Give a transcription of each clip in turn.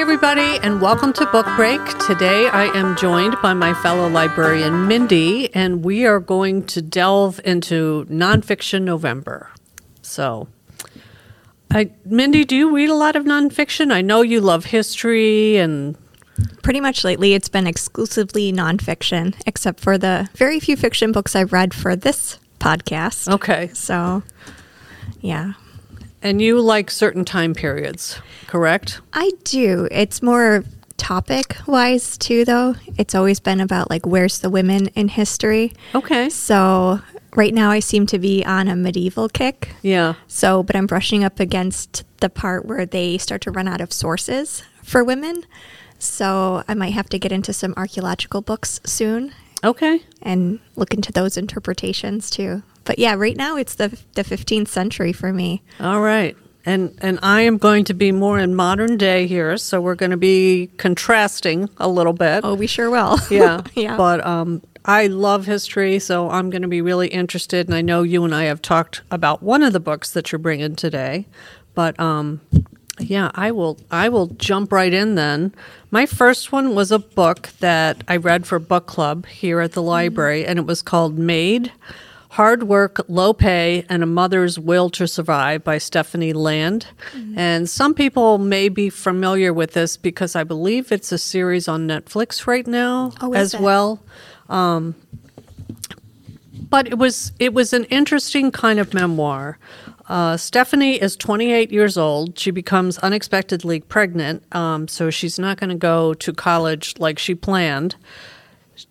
Hi, everybody, and welcome to Book Break. Today I am joined by my fellow librarian, Mindy, and we are going to delve into nonfiction November. So, I, Mindy, do you read a lot of nonfiction? I know you love history and Pretty much lately, it's been exclusively nonfiction, except for the very few fiction books I've read for this podcast. okay, So, yeah, and you like certain time periods, correct? I do. It's more topic wise, too, though. It's always been about like where's the women in history. Okay, So, right now, I seem to be on a medieval kick. yeah, So, but I'm brushing up against the part where they start to run out of sources for women. So, I might have to get into some archaeological books soon okay. and look into those interpretations too. But yeah, right now it's the the 15th century for me. All right. And and I am going to be more in modern day here, so we're going to be contrasting a little bit. Oh, we sure will. yeah. yeah. But um I love history, so I'm going to be really interested and I know you and I have talked about one of the books that you're bringing today. But um yeah, I will I will jump right in then. My first one was a book that I read for book club here at the library and it was called Maid Hard Work, Low Pay, and a Mother's Will to Survive by Stephanie Land. And some people may be familiar with this because I believe it's a series on Netflix right now Oh, as it? well. Um, but it was it was an interesting kind of memoir. Uh, Stephanie is 28 years old. She becomes unexpectedly pregnant, um, so she's not going to go to college like she planned.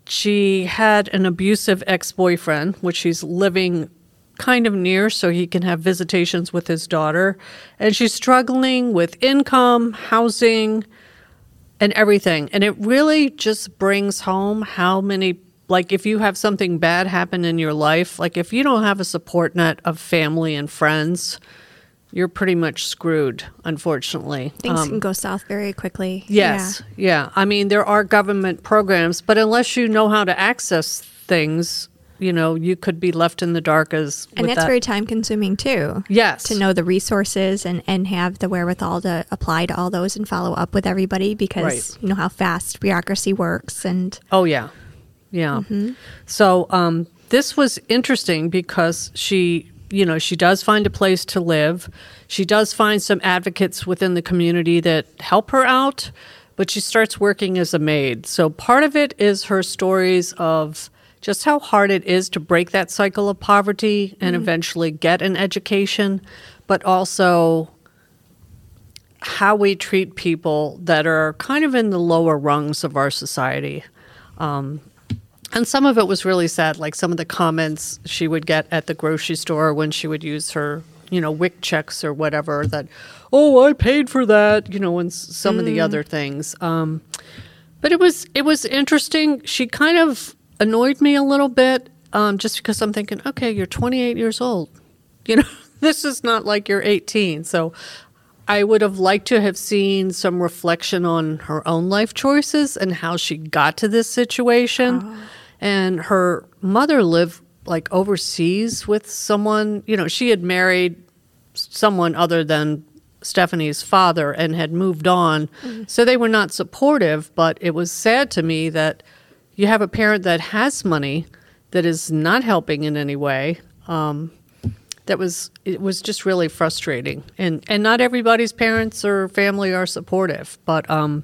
She had an abusive ex boyfriend, which she's living kind of near so he can have visitations with his daughter. And she's struggling with income, housing, and everything. And it really just brings home how many, like, if you have something bad happen in your life, like, if you don't have a support net of family and friends, you're pretty much screwed, unfortunately. Things Um, can go south very quickly. Yes, yeah. I mean, there are government programs, but unless you know how to access things, you know, you could be left in the dark as. And that's that. very time consuming too. Yes. To know the resources and, and have the wherewithal to apply to all those and follow up with everybody because Right. you know how fast bureaucracy works and Oh yeah, yeah. So um, this was interesting because she, you know, she does find a place to live. She does find some advocates within the community that help her out, but she starts working as a maid. So part of it is her stories of just how hard it is to break that cycle of poverty and eventually get an education, but also how we treat people that are kind of in the lower rungs of our society. Um, and some of it was really sad, like some of the comments she would get at the grocery store when she would use her, you know, WIC checks or whatever that, oh, I paid for that, you know, and some of the other things. Um, but it was it was interesting. She kind of annoyed me a little bit, um, just because I'm thinking, okay, you're 28 years old, you know, this is not like you're 18. So I would have liked to have seen some reflection on her own life choices and how she got to this situation. And her mother lived like overseas with someone, you know, she had married someone other than Stephanie's father and had moved on. So they were not supportive, but it was sad to me that you have a parent that has money that is not helping in any way. Um, that was it was just really frustrating and and not everybody's parents or family are supportive but um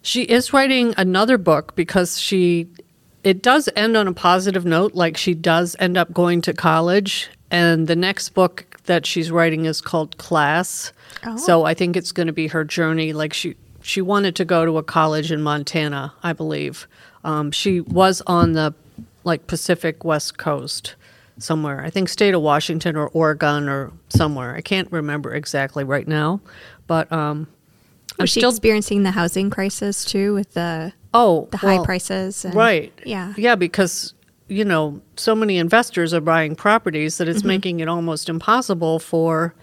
she is writing another book because she it does end on a positive note like she does end up going to college. And the next book that she's writing is called class. So i think it's going to be her journey. Like she she wanted to go to a college in montana i believe. Um, she was on the like pacific west coast somewhere. I think state of Washington or Oregon or somewhere. I can't remember exactly right now, but um, was she still experiencing the housing crisis too with the oh the high well, prices and, right. yeah yeah, because you know so many investors are buying properties that Mm-hmm. it's making it almost impossible for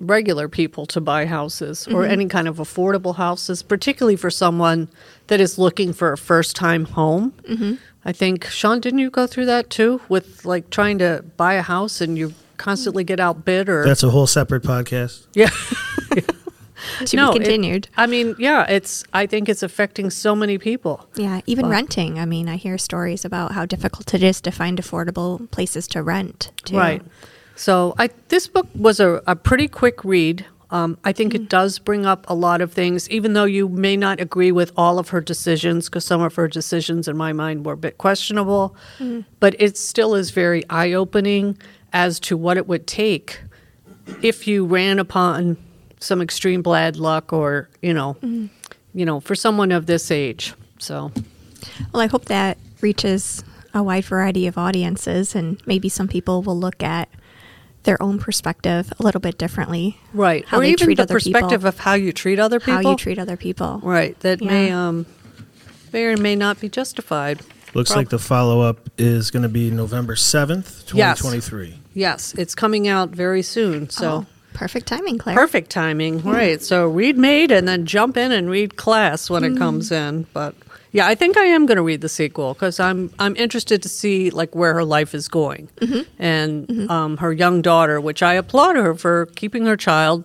regular people to buy houses or Mm-hmm. any kind of affordable houses, particularly for someone that is looking for a first time home. Mm-hmm. I think, Sean, didn't you go through that too with like trying to buy a house and you constantly get outbid or. That's a whole separate podcast. yeah. to No, be it- continued. I mean, yeah, it's. I think it's affecting so many people. yeah, even Well- renting. I mean, I hear stories about how difficult it is to find affordable places to rent. Too. Right. So I this book was a, a pretty quick read. Um, I think it does bring up a lot of things, even though you may not agree with all of her decisions, because some of her decisions, in my mind, were a bit questionable. But it still is very eye opening as to what it would take if you ran upon some extreme bad luck, or you know, you know, for someone of this age. So Well, I hope that reaches a wide variety of audiences, and maybe some people will look at their own perspective a little bit differently. right, How or they even treat the other perspective people. of how you treat other people. How you treat other people. Right. That may um may or may not be justified. Looks Prob- like the follow up is going to be November 7th, Yes. 2023. Yes, it's coming out very soon. So Oh, perfect timing, Claire. perfect timing. Right. So read Maid and then jump in and read Class when it Mm. comes in. But yeah, I think I am going to read the sequel because I'm I'm interested to see like where her life is going Mm-hmm. and Um, her young daughter, which I applaud her for keeping her child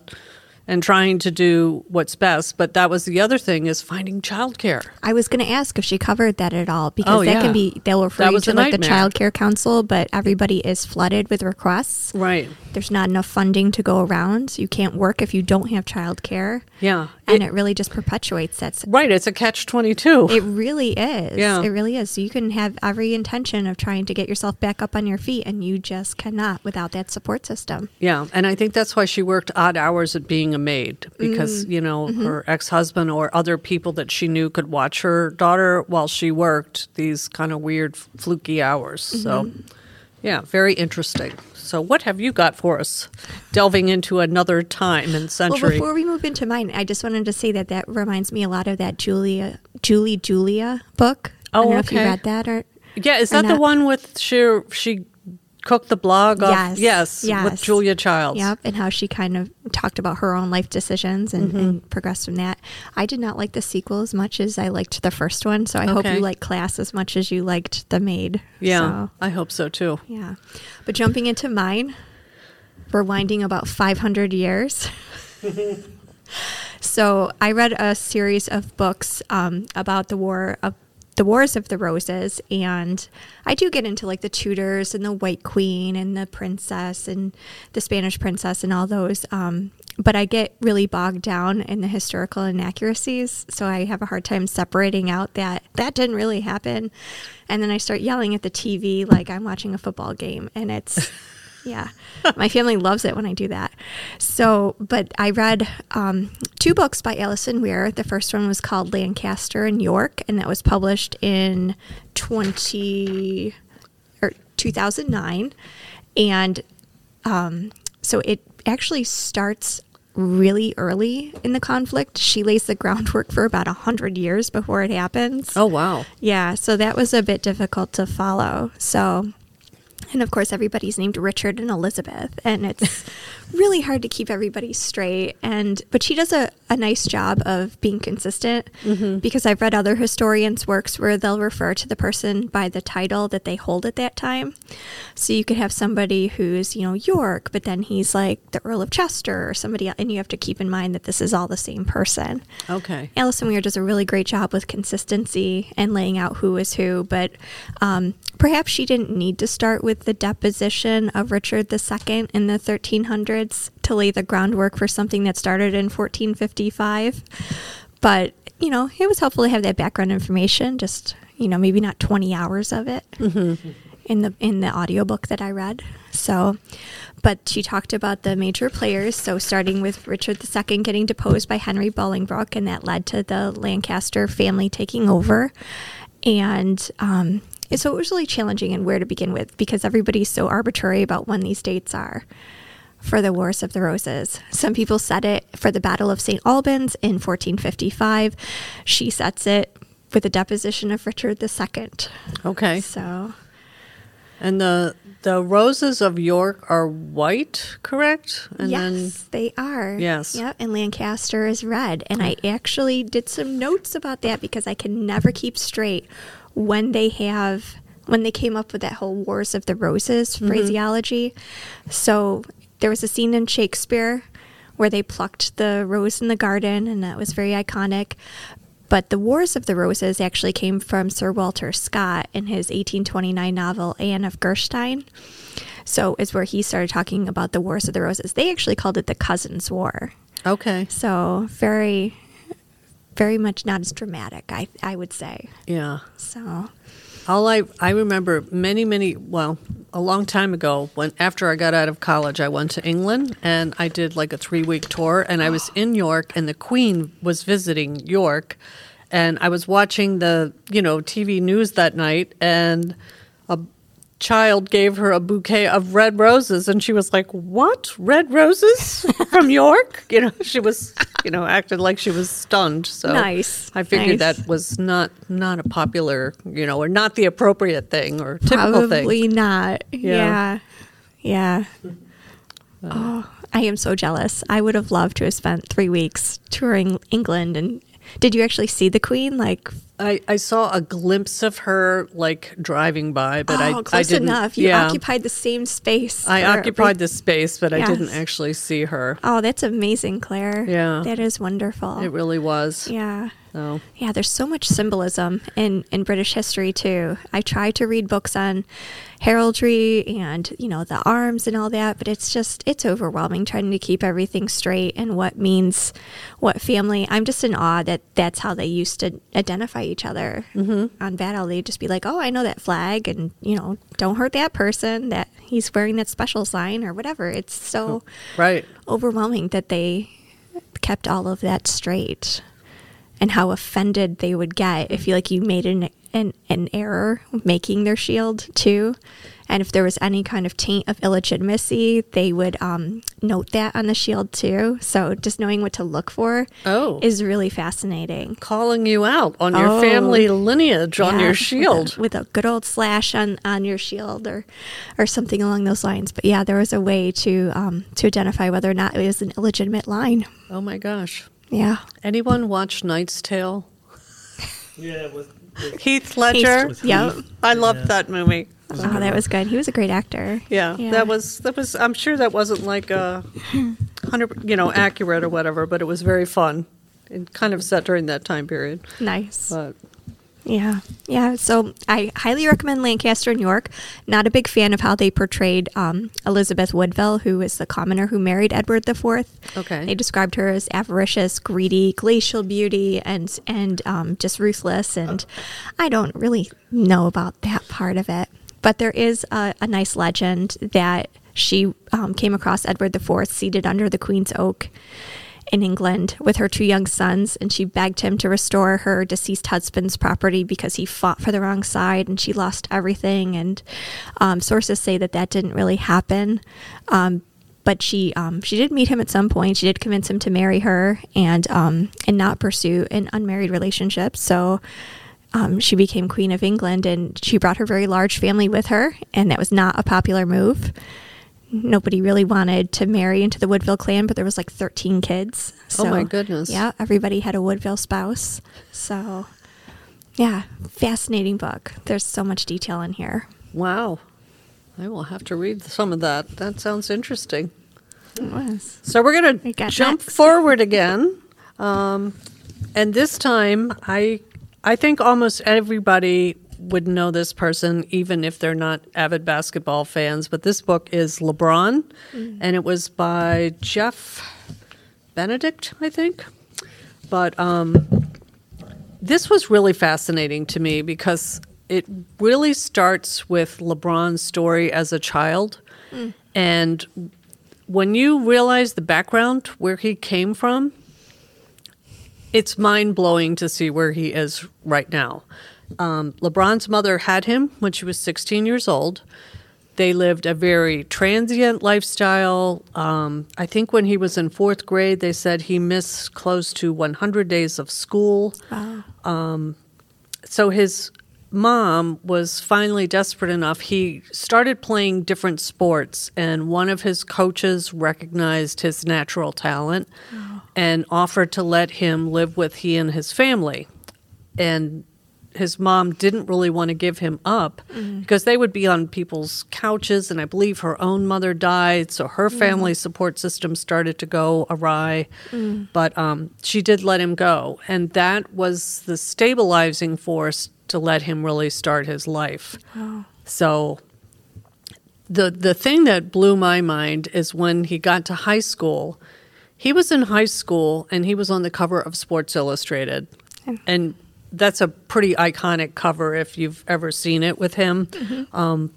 and trying to do what's best. But that was the other thing is finding childcare. I was going to ask if she covered that at all because Oh, that yeah. can be they'll refer you to like the nightmare. child care council, but everybody is flooded with requests. Right. There's not enough funding to go around. You can't work if you don't have childcare. Yeah. And It- it, really just perpetuates that. right. It's a catch twenty two. It really is. Yeah. It really is. So you can have every intention of trying to get yourself back up on your feet, and you just cannot without that support system. Yeah, and I think that's why she worked odd hours at being a maid because, mm. you know, mm-hmm. her ex husband or other people that she knew could watch her daughter while she worked these kind of weird, fluky hours. So, mm-hmm. yeah, very interesting. So, what have you got for us delving into another time and century? Well, before we move into mine, I just wanted to say that that reminds me a lot of that Julia, Julie Julia book. I Oh, don't know if you okay. read that or. yeah, is that the one with she, she cooked the blog? Of, Yes, yes, yes. with Julia Childs. Yep, and how she kind of talked about her own life decisions and, Mm-hmm. and progressed from that. I did not like the sequel as much as I liked the first one, so I hope you like Class as much as you liked The Maid. Yeah, So, I hope so too. yeah. But jumping into mine, we're winding about 500 years. so I read a series of books um, about the war of the Wars of the Roses, and I do get into like the Tudors and the White Queen and the Princess and the Spanish Princess and all those. Um, but I get really bogged down in the historical inaccuracies, so I have a hard time separating out that that didn't really happen. And then I start yelling at the TV like I'm watching a football game, and it's yeah, my family loves it when I do that. So, but I read um, two books by Alison Weir. The first one was called Lancaster and York, and that was published in 20 or 2009. And um, so it actually starts really early in the conflict. She lays the groundwork for about a 100 years before it happens. Oh, wow. Yeah, so that was a bit difficult to follow. So, and of course, everybody's named Richard and Elizabeth, and it's really hard to keep everybody straight. And but she does a, a nice job of being consistent because I've read other historians' works where they'll refer to the person by the title that they hold at that time. So you could have somebody who's you know York, but then he's like the Earl of Chester or somebody, else, and you have to keep in mind that this is all the same person. Okay. Alison Weir does a really great job with consistency and laying out who is who, but um, perhaps she didn't need to start with the deposition of Richard II in the 1300s to lay the groundwork for something that started in 1455. But, you know, it was helpful to have that background information, just, you know, maybe not 20 hours of it. In the in the audiobook that I read. So, but she talked about the major players. So, starting with Richard II getting deposed by Henry Bolingbroke, and that led to the Lancaster family taking over. And um, and so it was really challenging and where to begin with because everybody's so arbitrary about when these dates are for the Wars of the Roses. Some people set it for the Battle of St. Albans in 1455. She sets it with the deposition of Richard II. Okay. So, And the the roses of York are white, correct? And yes, they are. Yes. Yep. And Lancaster is red. And I actually did some notes about that because I can never keep straight when they have when they came up with that whole Wars of the Roses Mm-hmm. phraseology. So there was a scene in Shakespeare where they plucked the rose in the garden, and that was very iconic. But the Wars of the Roses actually came from Sir Walter Scott in his 1829 novel Anne of Geierstein. So is where he started talking about the Wars of the Roses. They actually called it the Cousins' War. Okay. So very, very much not as dramatic, I I would say. Yeah. So All I I remember many many well a long time ago when after I got out of college I went to England and I did like a three week tour and I was in York and the Queen was visiting York and I was watching the you know TV news that night and a child gave her a bouquet of red roses and she was like what red roses from York you know she was you know acted like she was stunned so Nice, I figured nice. that was not not a popular, you know, or not the appropriate thing or typical thing. probably not. Yeah. Yeah. Yeah. oh, I am so jealous. I would have loved to have spent three weeks touring England. And did you actually see the Queen? Like, I, I saw a glimpse of her like driving by, but oh, I close I didn't. enough. You yeah, occupied the same space. I for- occupied the space, but I didn't actually see her. Oh, that's amazing, Claire. Yeah. That is wonderful. It really was. yeah. So Yeah, there's so much symbolism in, in British history too. I try to read books on heraldry and, you know, the arms and all that, but it's just it's overwhelming trying to keep everything straight and what means what family. I'm just in awe that that's how they used to identify each other mm-hmm. on battle. They'd just be like, "Oh, I know that flag and, you know, don't hurt that person that he's wearing that special sign or whatever." It's so oh, right. overwhelming that they kept all of that straight and how offended they would get if you like you made an an, an error making their shield too and if there was any kind of taint of illegitimacy they would um, note that on the shield too so just knowing what to look for Oh. is really fascinating Calling you out on your Oh. family lineage on Yeah, your with a- shield. with a, good old slash on, on your shield or or something along those lines but yeah there was a way to um, to identify whether or not it was an illegitimate line Oh my gosh. yeah Anyone watch Knight's Tale? Yeah, with, with Heath Ledger. With Yep. I loved Yeah. that movie. Oh, that was good. He was a great actor. Yeah, that was that was. I'm sure that wasn't like a hundred, you know, accurate or whatever, but it was very fun. and kind of set during that time period. nice. But Yeah, yeah. So I highly recommend Lancaster and York. Not a big fan of how they portrayed um, Elizabeth Woodville, who is the commoner who married Edward IV. Okay. They described her as avaricious, greedy, glacial beauty, and and um, just ruthless. And I don't really know about that part of it, but there is a, a nice legend that she um, came across Edward IV seated under the Queen's Oak in England with her two young sons, and she begged him to restore her deceased husband's property because he fought for the wrong side and she lost everything. And um, sources say that that didn't really happen. Um, but she um, she did meet him at some point. She did convince him to marry her and um, and not pursue an unmarried relationship. So um, she became Queen of England, and she brought her very large family with her, and that was not a popular move nobody really wanted to marry into the Woodville clan, but there was like 13 kids. Oh my goodness. Yeah, everybody had a Woodville spouse. So, yeah, fascinating book. There's so much detail in here. wow, I will have to read some of that. That sounds interesting. It was. So we're going to jump next. forward again, um, and this time I I think almost everybody would know this person, even if they're not avid basketball fans. But this book is LeBron, and it was by Jeff Benedict, I think. But um, this was really fascinating to me because it really starts with LeBron's story as a child, and when you realize the background where he came from, it's mind blowing to see where he is right now. Um, LeBron's mother had him when she was 16 years old. They lived a very transient lifestyle. Um, I think when he was in fourth grade, they said he missed close to 100 days of school Wow. so his mom was finally desperate enough. He started playing different sports, and one of his coaches recognized his natural talent oh. and offered to let him live with he and his family. And his mom didn't really want to give him up mm-hmm. because they would be on people's couches, and I believe her own mother died, so her mm-hmm. family support system started to go awry. Mm. But um, she did let him go, and that was the stabilizing force to let him really start his life. So the the thing that blew my mind is when he got to high school. He was in high school and he was on the cover of Sports Illustrated. And that's a pretty iconic cover if you've ever seen it with him. Um,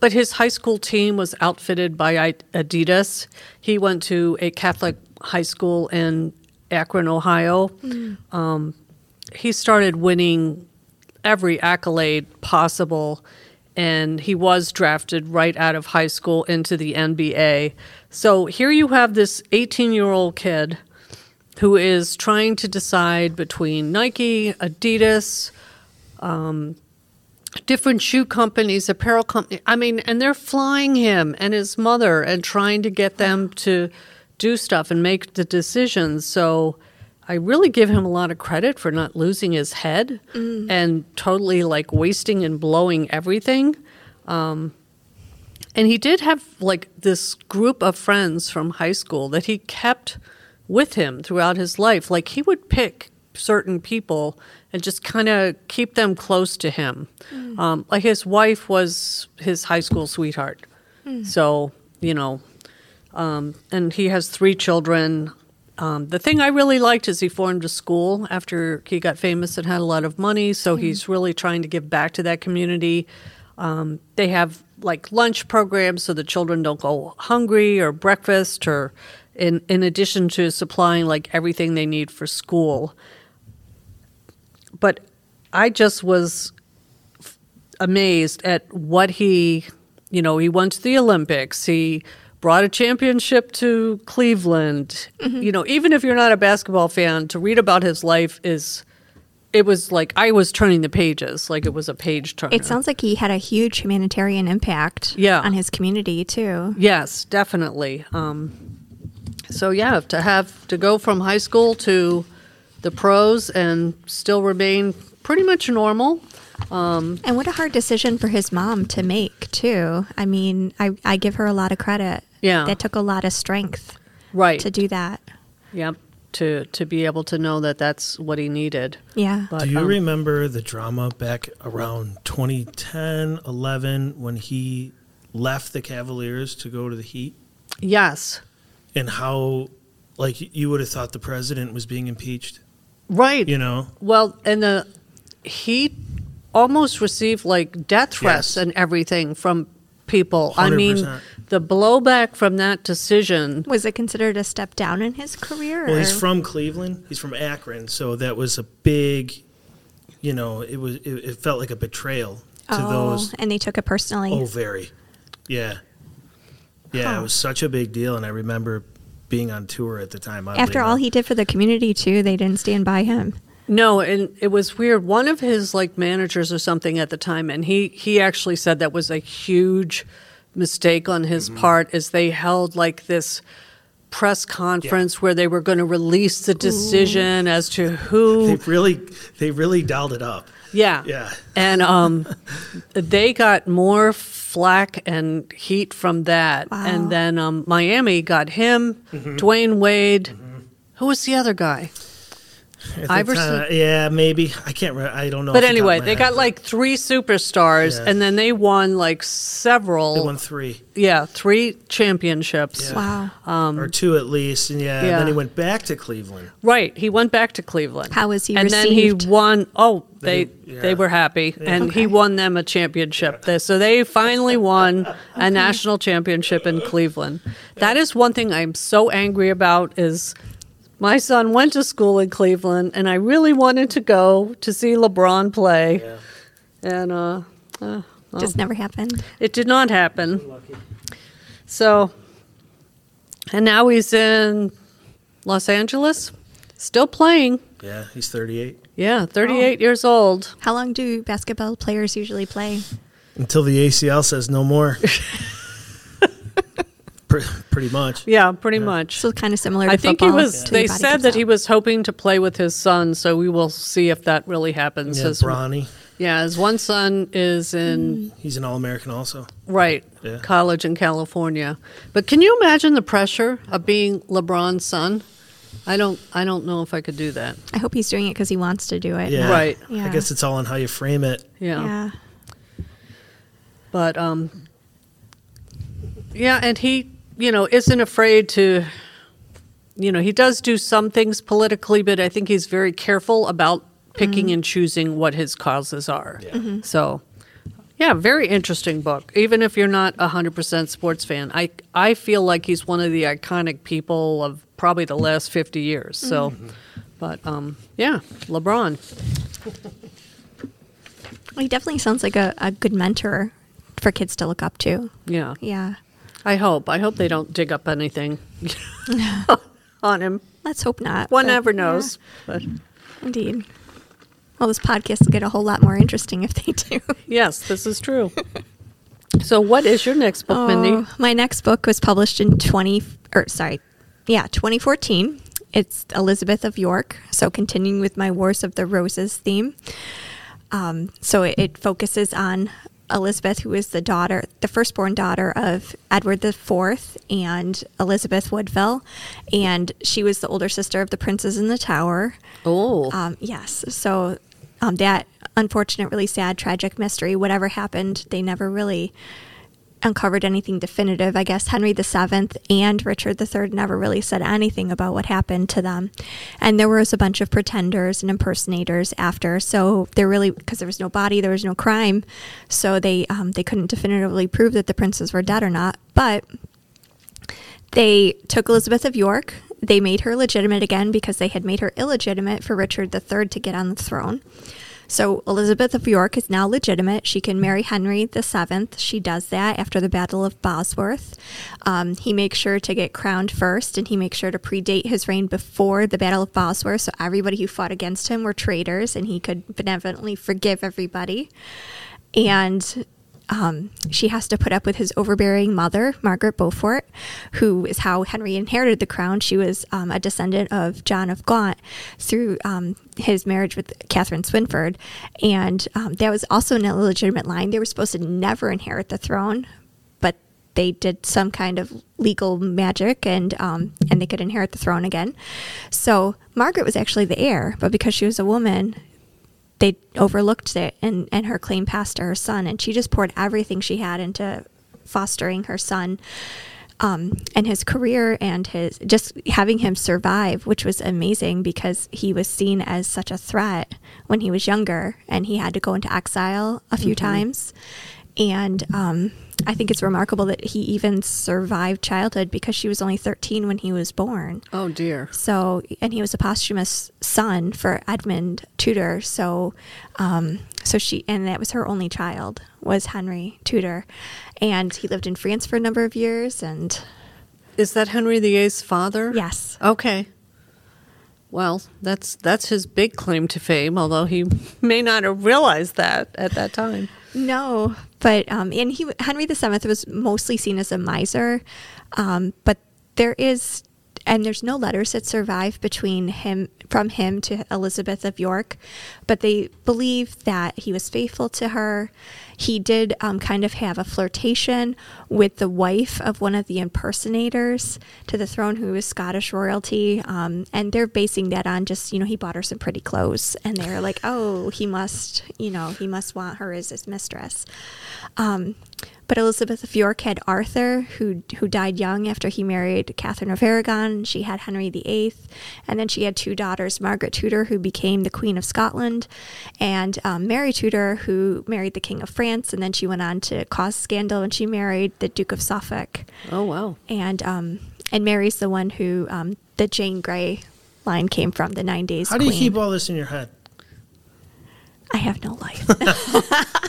but his high school team was outfitted by Adidas. He went to a Catholic high school in Akron, Ohio. Um, he started winning every accolade possible, and he was drafted right out of high school into the NBA. So here you have this 18 year old kid who is trying to decide between Nike, Adidas, um, different shoe companies, apparel companies. I mean, and they're flying him and his mother and trying to get them to do stuff and make the decisions. So I really give him a lot of credit for not losing his head and totally like wasting and blowing everything. Um, and he did have like this group of friends from high school that he kept with him throughout his life. Like he would pick certain people and just kind of keep them close to him. Um, like his wife was his high school sweetheart. So, you know, um, and he has three children. Um, the thing I really liked is he formed a school after he got famous and had a lot of money. So he's really trying to give back to that community. Um, they have like lunch programs so the children don't go hungry or breakfast or in, in addition to supplying like everything they need for school. But I just was f- amazed at what he, you know, he went to the Olympics. He brought a championship to Cleveland. You know, even if you're not a basketball fan, to read about his life is, it was like I was turning the pages, like it was a page turner. It sounds like he had a huge humanitarian impact Yeah. on his community too. Yes, definitely. Um, so yeah, to have to go from high school to the pros and still remain pretty much normal. And what a hard decision for his mom to make too. I mean, I, I give her a lot of credit. Yeah. That took a lot of strength Right. to do that. Yep. To to be able to know that that's what he needed. Yeah. But Do you um, remember the drama back around 2010, 11 when he left the Cavaliers to go to the Heat? yes. And how, like, you would have thought the president was being impeached, Right. you know? Well, and the he almost received like death threats Yes. and everything from people. I mean, the blowback from that decision. Was it considered a step down in his career? Well, he's from Cleveland. He's from Akron, so that was a big, you know, it was it, it felt like a betrayal to oh, those. and they took it personally. Oh, very, yeah, yeah. Huh. It was such a big deal, and I remember being on tour at the time. After all enough. he did for the community too, they didn't stand by him. No, and it was weird. One of his like managers or something at the time, and he he actually said that was a huge mistake on his Mm-hmm. part, is they held like this press conference where they were going to release the decision as to who they really they really dialed it up. Yeah, Yeah. and um, they got more flack and heat from that, Wow. and then um, Miami got him, Mm-hmm. Dwyane Wade. Who was the other guy? At the Iverson? time- yeah, maybe I can't. Re- I don't know. But off the top anyway, they head, got but like three superstars, Yeah. and then they won like several. they won three yeah, three championships. Yeah. Wow. or two at least, and yeah, Um, yeah. then he went back to Cleveland. Right. He went back to Cleveland. How was he and received? then he won. Oh, they They- they were happy, and he won them a championship. They- So they finally won a national championship in Cleveland. That is one thing I'm so angry about. Is my son went to school in Cleveland, and I really wanted to go to see LeBron play, Yeah. and uh, uh, well, Just never happened. it did not happen. Lucky. So, and now he's in Los Angeles, still playing. Yeah, he's 38. Yeah, 38 years old. How long do basketball players usually play? Until the ACL says no more. Pre- pretty much. Yeah, pretty much. So kind of similar. To I think he was. till They said gives that he was hoping to play with his son, so we will see if that really happens. Yeah, His- Bronny. yeah, his one son is in He's an All American also. right Yeah. college in California. But can you imagine the pressure of being LeBron's son? I don't. I don't know if I could do that. I hope he's doing it because he wants to do it. Yeah. Right. Yeah. I guess it's all on how you frame it. Yeah. Yeah. But um, yeah, and he, you know, isn't afraid to. You know, he does do some things politically, but I think he's very careful about picking mm-hmm. and choosing what his causes are. Mm-hmm. So, yeah, very interesting book. Even if you're not a hundred percent sports fan, I I feel like he's one of the iconic people of probably the last fifty years. So, mm-hmm. but um, yeah, LeBron. Well, he definitely sounds like a, a good mentor for kids to look up to. Yeah, Yeah. I hope. I hope they don't dig up anything on him. Let's hope not. One but, never yeah, knows. But indeed. Well, this podcast will get a whole lot more interesting if they do. yes, this is true. So, what is your next book, Mindy? Oh, my next book was published in 20 or sorry, yeah, 2014. It's Elizabeth of York. So continuing with my Wars of the Roses theme. Um, so it, it focuses on Elizabeth, who is the daughter, the firstborn daughter of Edward IV and Elizabeth Woodville, and she was the older sister of the princes in the Tower. Oh, Um, yes. So um, that unfortunate, really sad, tragic mystery, whatever happened, they never really uncovered anything definitive. I guess Henry VII and Richard III never really said anything about what happened to them. And there was a bunch of pretenders and impersonators after. So there really, because there was no body, there was no crime. So they, um, they couldn't definitively prove that the princes were dead or not. But they took Elizabeth of York. They made her legitimate again because they had made her illegitimate for Richard III to get on the throne. So Elizabeth of York is now legitimate. She can marry Henry VII. She does that after the Battle of Bosworth. Um, he makes sure to get crowned first, and he makes sure to predate his reign before the Battle of Bosworth. So everybody who fought against him were traitors, and he could benevolently forgive everybody. And um, she has to put up with his overbearing mother, Margaret Beaufort, who is how Henry inherited the crown. She was um, a descendant of John of Gaunt through um, his marriage with Catherine Swynford. And um, that was also an illegitimate line. They were supposed to never inherit the throne, but they did some kind of legal magic and um, and they could inherit the throne again. So Margaret was actually the heir, but because she was a woman, they overlooked it and, and her claim passed to her son and she just poured everything she had into fostering her son um, and his career and his just having him survive which was amazing because he was seen as such a threat when he was younger and he had to go into exile a few times. And um, I think it's remarkable that he even survived childhood because she was only 13 when he was born. oh dear. So, and he was a posthumous son for Edmund Tudor. So, um, so she, and that was her only child was Henry Tudor, and he lived in France for a number of years. And Is that Henry VIII's father? yes, Okay. Well, that's that's his big claim to fame, although he may not have realized that at that time. No, but um, and he Henry VII was mostly seen as a miser, um, but there is. And there's no letters that survive between him from him to Elizabeth of York, but they believe that he was faithful to her. He did um, kind of have a flirtation with the wife of one of the impersonators to the throne, who was Scottish royalty, um, and they're basing that on just you know he bought her some pretty clothes, and they're like, oh, he must you know he must want her as his mistress. Um, but Elizabeth of York had Arthur, who who died young after he married Catherine of Aragon. She had Henry VIII, and then she had two daughters, Margaret Tudor, who became the Queen of Scotland, and um, Mary Tudor, who married the King of France, and then she went on to cause scandal and she married the Duke of Suffolk, Oh wow. and um, and Mary's the one who um, the Jane Grey line came from, the Nine Days. How do you Queen. keep all this in your head? I have no life.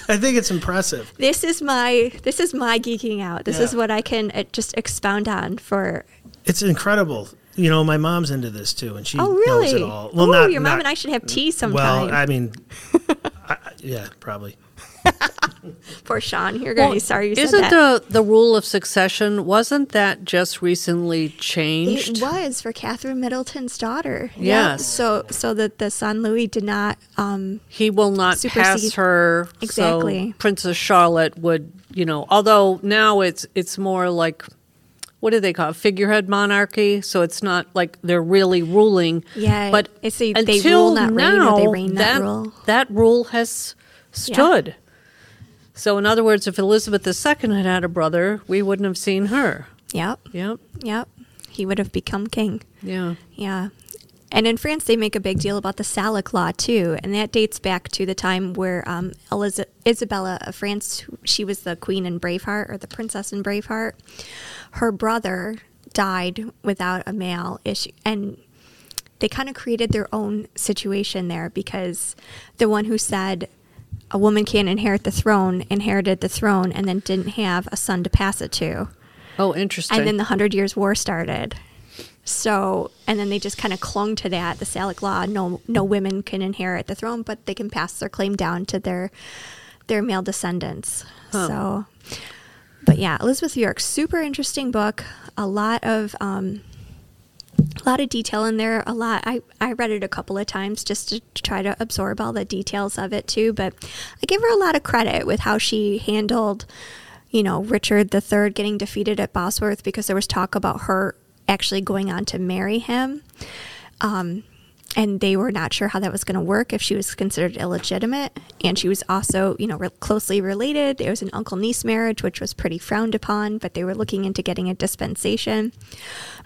I think it's impressive. this is my this is my geeking out. This is what I can uh, just expound on for It's incredible. You know, my mom's into this too, and she Oh, knows it all. oh, your mom not- and I should have tea sometime. Well, I mean, I- yeah, probably. Poor Sean. You're going to be sorry you said Isn't that. the the rule of succession wasn't that just recently changed? It was for Catherine Middleton's daughter. Yes. So so that the son Louis did not. Um, he will not pass her. Exactly. So Princess Charlotte would, you know, although now it's it's more like what do they call it? Figurehead monarchy. So it's not like they're really ruling. Yeah, But it's a- they until rule, not reign, now, or they reign, not that, rule. that rule has stood. So in other words, if Elizabeth II had had a brother, we wouldn't have seen her. yep. Yep. Yep. He would have become king. Yeah. Yeah. And in France, they make a big deal about the Salic Law, too. And that dates back to the time where um, Eliza- Isabella of France, she was the queen in Braveheart, or the princess in Braveheart, her brother died without a male issue. And they kind of created their own situation there because the one who said a woman can't inherit the throne inherited the throne and then didn't have a son to pass it to. Oh, interesting. And then the Hundred Years' War started. So, and then they just kind of clung to that, the Salic law. No, no women can inherit the throne, but they can pass their claim down to their their male descendants. So, but yeah, Elizabeth York, super interesting book. A lot of um, a lot of detail in there. A lot. I I read it a couple of times just to try to absorb all the details of it too. But I give her a lot of credit with how she handled you know, Richard III getting defeated at Bosworth because there was talk about her actually going on to marry him. Um, and they were not sure how that was going to work if she was considered illegitimate. And she was also, you know, re- closely related. There was an uncle niece marriage, which was pretty frowned upon, but they were looking into getting a dispensation.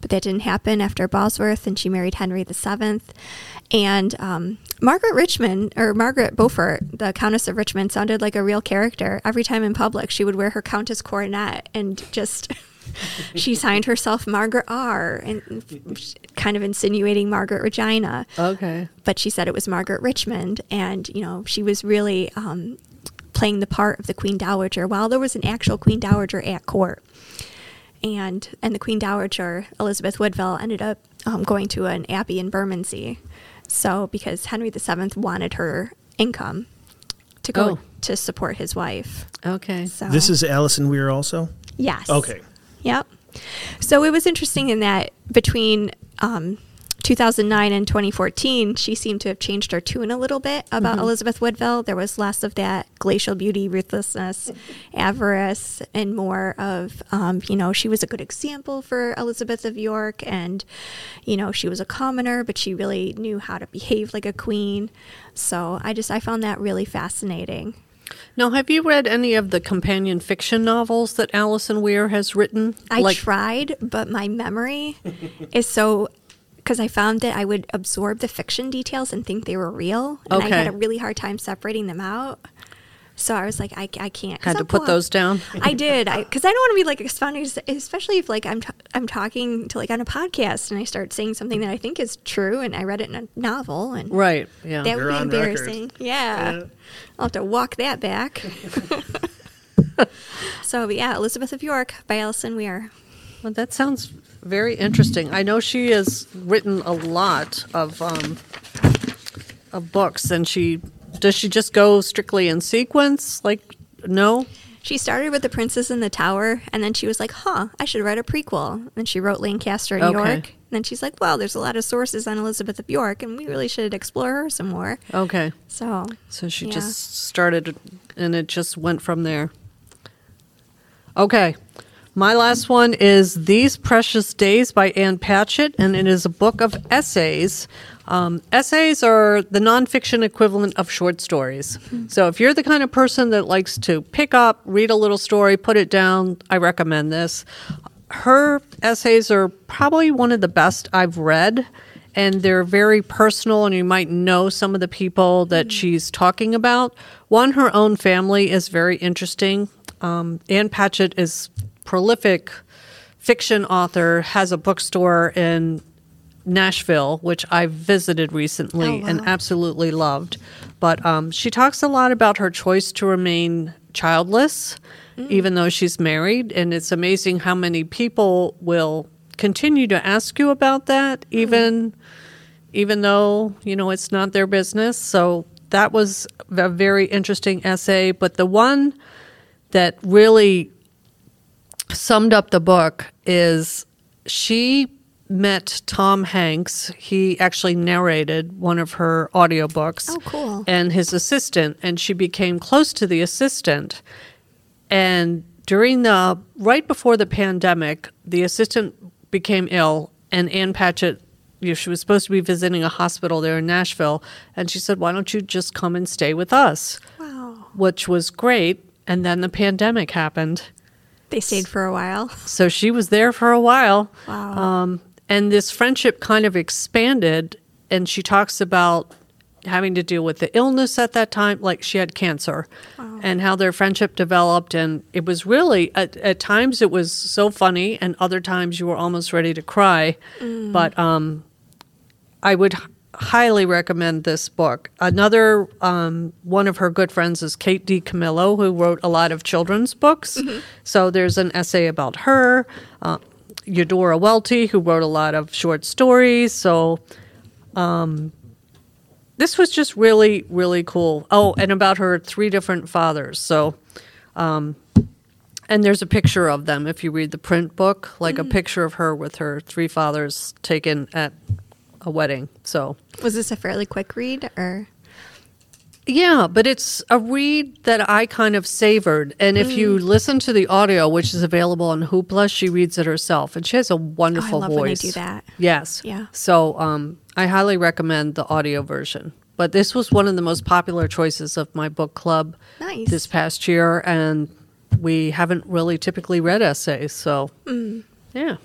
But that didn't happen after Bosworth, and she married Henry VII. And um, Margaret Richmond, or Margaret Beaufort, the Countess of Richmond, sounded like a real character. Every time in public, she would wear her Countess coronet and just. she signed herself Margaret R. and kind of insinuating Margaret Regina okay. but she said it was Margaret Richmond, and you know she was really um, playing the part of the Queen Dowager. While there was an actual Queen Dowager at court, and and the Queen Dowager Elizabeth Woodville ended up um, going to an abbey in Bermondsey, so because Henry VII wanted her income to go Oh. to support his wife. Okay. So This is Alison Weir also? yes, Okay. Yep. So it was interesting in that between um, 2009 and 2014, she seemed to have changed her tune a little bit about Elizabeth Woodville. There was less of that glacial beauty, ruthlessness, avarice, and more of, um, you know, she was a good example for Elizabeth of York. And, you know, she was a commoner, but she really knew how to behave like a queen. So I just, I found that really fascinating. Now, have you read any of the companion fiction novels that Alison Weir has written? I like, tried, but my memory is so because I found that I would absorb the fiction details and think they were real, and I had a really hard time separating them out. So I was like, I, I can't. 'cause had to I'm put blo- those down. I did, because I don't want to be like expounding, especially if like I'm t- I'm talking to like on a podcast and I start saying something that I think is true, and I read it in a novel, and Right. Yeah. that You're would be on record. embarrassing. Yeah. Yeah. I'll have to walk that back. so yeah, Elizabeth of York by Alison Weir. Well, that sounds very interesting. I know she has written a lot of um, of books, and she does she just go strictly in sequence? Like, no. She started with The Princess in the Tower, and then she was like, huh, I should write a prequel. And she wrote Lancaster and Okay. York. And then she's like, well, there's a lot of sources on Elizabeth of York, and we really should explore her some more. Okay. So, So she Yeah. just started, and it just went from there. Okay. My last one is These Precious Days by Ann Patchett, and it is a book of essays. Um, essays are the nonfiction equivalent of short stories. So if you're the kind of person that likes to pick up, read a little story, put it down, I recommend this. Her essays are probably one of the best I've read, and they're very personal, and you might know some of the people that she's talking about. One, her own family is very interesting. Um, Ann Patchett is prolific fiction author, has a bookstore in Nashville, which I visited recently Oh, and absolutely loved. But um, she talks a lot about her choice to remain childless, even though she's married. And it's amazing how many people will continue to ask you about that, even even though you know it's not their business. So that was a very interesting essay. But the one that really summed up the book is she met Tom Hanks. He actually narrated one of her audiobooks. Oh, cool. And his assistant, and she became close to the assistant. And during the right before the pandemic, the assistant became ill, and Ann Patchett, you know, she was supposed to be visiting a hospital there in Nashville, and she said, "Why don't you just come and stay with us?" Wow. Which was great. And then the pandemic happened, They stayed for a while. so she was there for a while. Wow. Um, and this friendship kind of expanded, and she talks about having to deal with the illness at that time, like she had cancer, and how their friendship developed. And it was really, at, at times, it was so funny, and other times you were almost ready to cry. But um, I would highly recommend this book. Another um, one of her good friends is Kate DiCamillo, who wrote a lot of children's books. So there's an essay about her. Uh, Eudora Welty, who wrote a lot of short stories. So um, this was just really, really cool. Oh, and about her three different fathers. So, um, and there's a picture of them if you read the print book, like a picture of her with her three fathers taken at a wedding. So, Was this a fairly quick read or? Yeah, but it's a read that I kind of savored. And if you listen to the audio, which is available on Hoopla, she reads it herself, and she has a wonderful love voice. when they do that. Yes. Yeah. So um, I highly recommend the audio version. But this was one of the most popular choices of my book club Nice. this past year, and we haven't really typically read essays. So, Mm. yeah,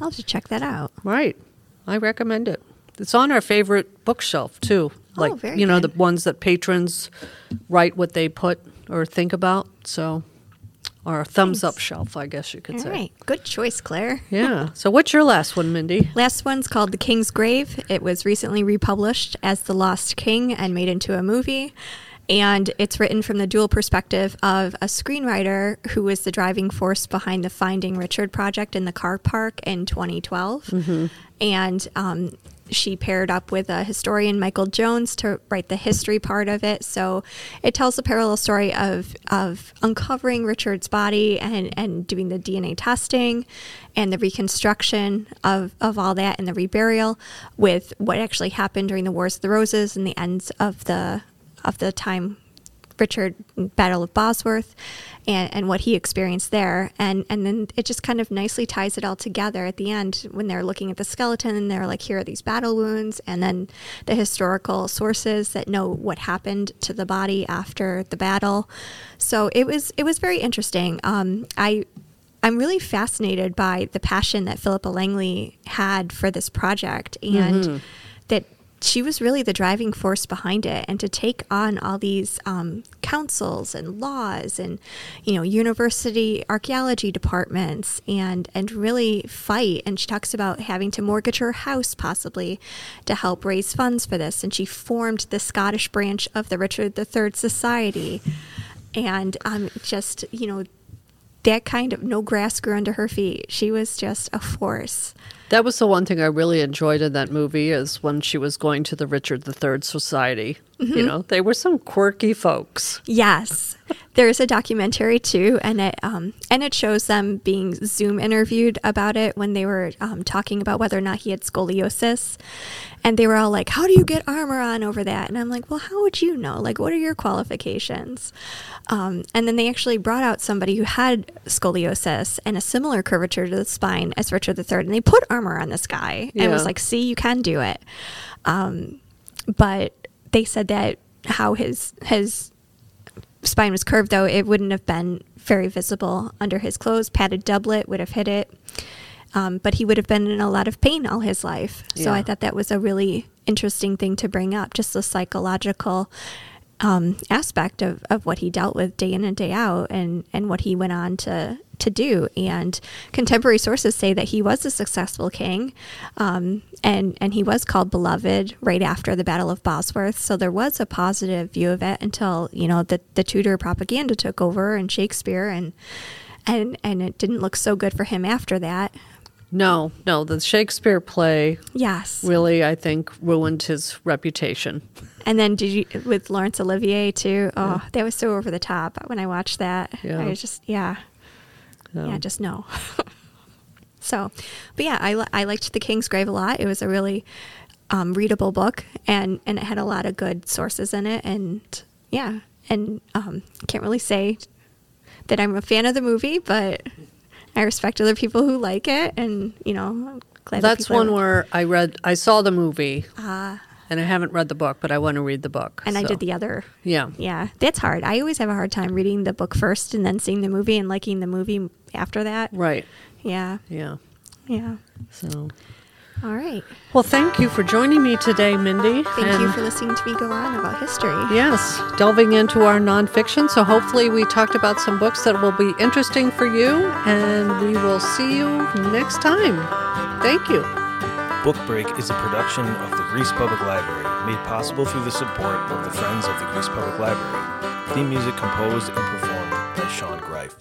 I'll have to check that out. right. I recommend it. It's on our favorite bookshelf too. Like Oh, very you know good. the ones that patrons write what they put or think about. So, our thumbs up shelf, I guess you could All say. right. Good choice, Claire. Yeah. So, what's your last one, Mindy? Last one's called The King's Grave. It was recently republished as The Lost King and made into a movie. And it's written from the dual perspective of a screenwriter who was the driving force behind the Finding Richard project in the car park in 2012. And um, she paired up with a historian, Michael Jones, to write the history part of it. So it tells the parallel story of, of uncovering Richard's body and, and doing the DNA testing and the reconstruction of, of all that and the reburial with what actually happened during the Wars of the Roses and the ends of the of the time Richard Battle of Bosworth and, and what he experienced there. And and then it just kind of nicely ties it all together at the end when they're looking at the skeleton and they're like, here are these battle wounds and then the historical sources that know what happened to the body after the battle. So it was it was very interesting. Um, I I'm really fascinated by the passion that Philippa Langley had for this project and that she was really the driving force behind it. And to take on all these um, councils and laws and you know university archaeology departments and and really fight. And she talks about having to mortgage her house possibly to help raise funds for this. And she formed the scottish branch of the richard iii society. And um, just you know that kind of no grass grew under her feet. She was just a force That was the one thing I really enjoyed in that movie is when she was going to the Richard III Society. Mm-hmm. You know, they were some quirky folks. Yes, there's a documentary too, and it um, and it shows them being Zoom interviewed about it when they were um, talking about whether or not he had scoliosis, and they were all like, "How do you get armor on over that?" And I'm like, "Well, how would you know? Like, what are your qualifications?" Um, and then they actually brought out somebody who had scoliosis and a similar curvature to the spine as Richard III, and they put armor on this guy and was like, "See, you can do it." Um, but they said that how his his spine was curved though it wouldn't have been very visible under his clothes. Padded doublet would have hit it. Um, but he would have been in a lot of pain all his life. So i thought that was a really interesting thing to bring up just the psychological um, aspect of, of what he dealt with day in and day out and, and what he went on to to do and contemporary sources say that he was a successful king um, and and he was called beloved right after the battle of bosworth so there was a positive view of it until you know the, the tudor propaganda took over and shakespeare and and and it didn't look so good for him after that No, no, the Shakespeare play Yes. really, I think, ruined his reputation. And then did you with Laurence Olivier too? Oh, that was so over the top when I watched that. Yeah. I was just yeah. Yeah. Yeah, just no. so, but yeah, I, I liked The King's Grave a lot. It was a really um, readable book, and and it had a lot of good sources in it, and yeah, and um, can't really say that I'm a fan of the movie, but I respect other people who like it, and you know, I'm glad that That's are- one where I read, I saw the movie, Ah, and I haven't read the book, but I want to read the book. and I did the other. Yeah. Yeah, that's hard. I always have a hard time reading the book first and then seeing the movie and liking the movie after that. Right. Yeah, Yeah. yeah. So, All right. well, thank you for joining me today, Mindy. Thank you for listening to me go on about history. Yes, delving into our nonfiction. So hopefully, we talked about some books that will be interesting for you, and we will see you next time. Thank you. Book Break is a production of the Greece Public Library, made possible through the support of the Friends of the Greece Public Library. Theme music composed and performed by Sean Greif.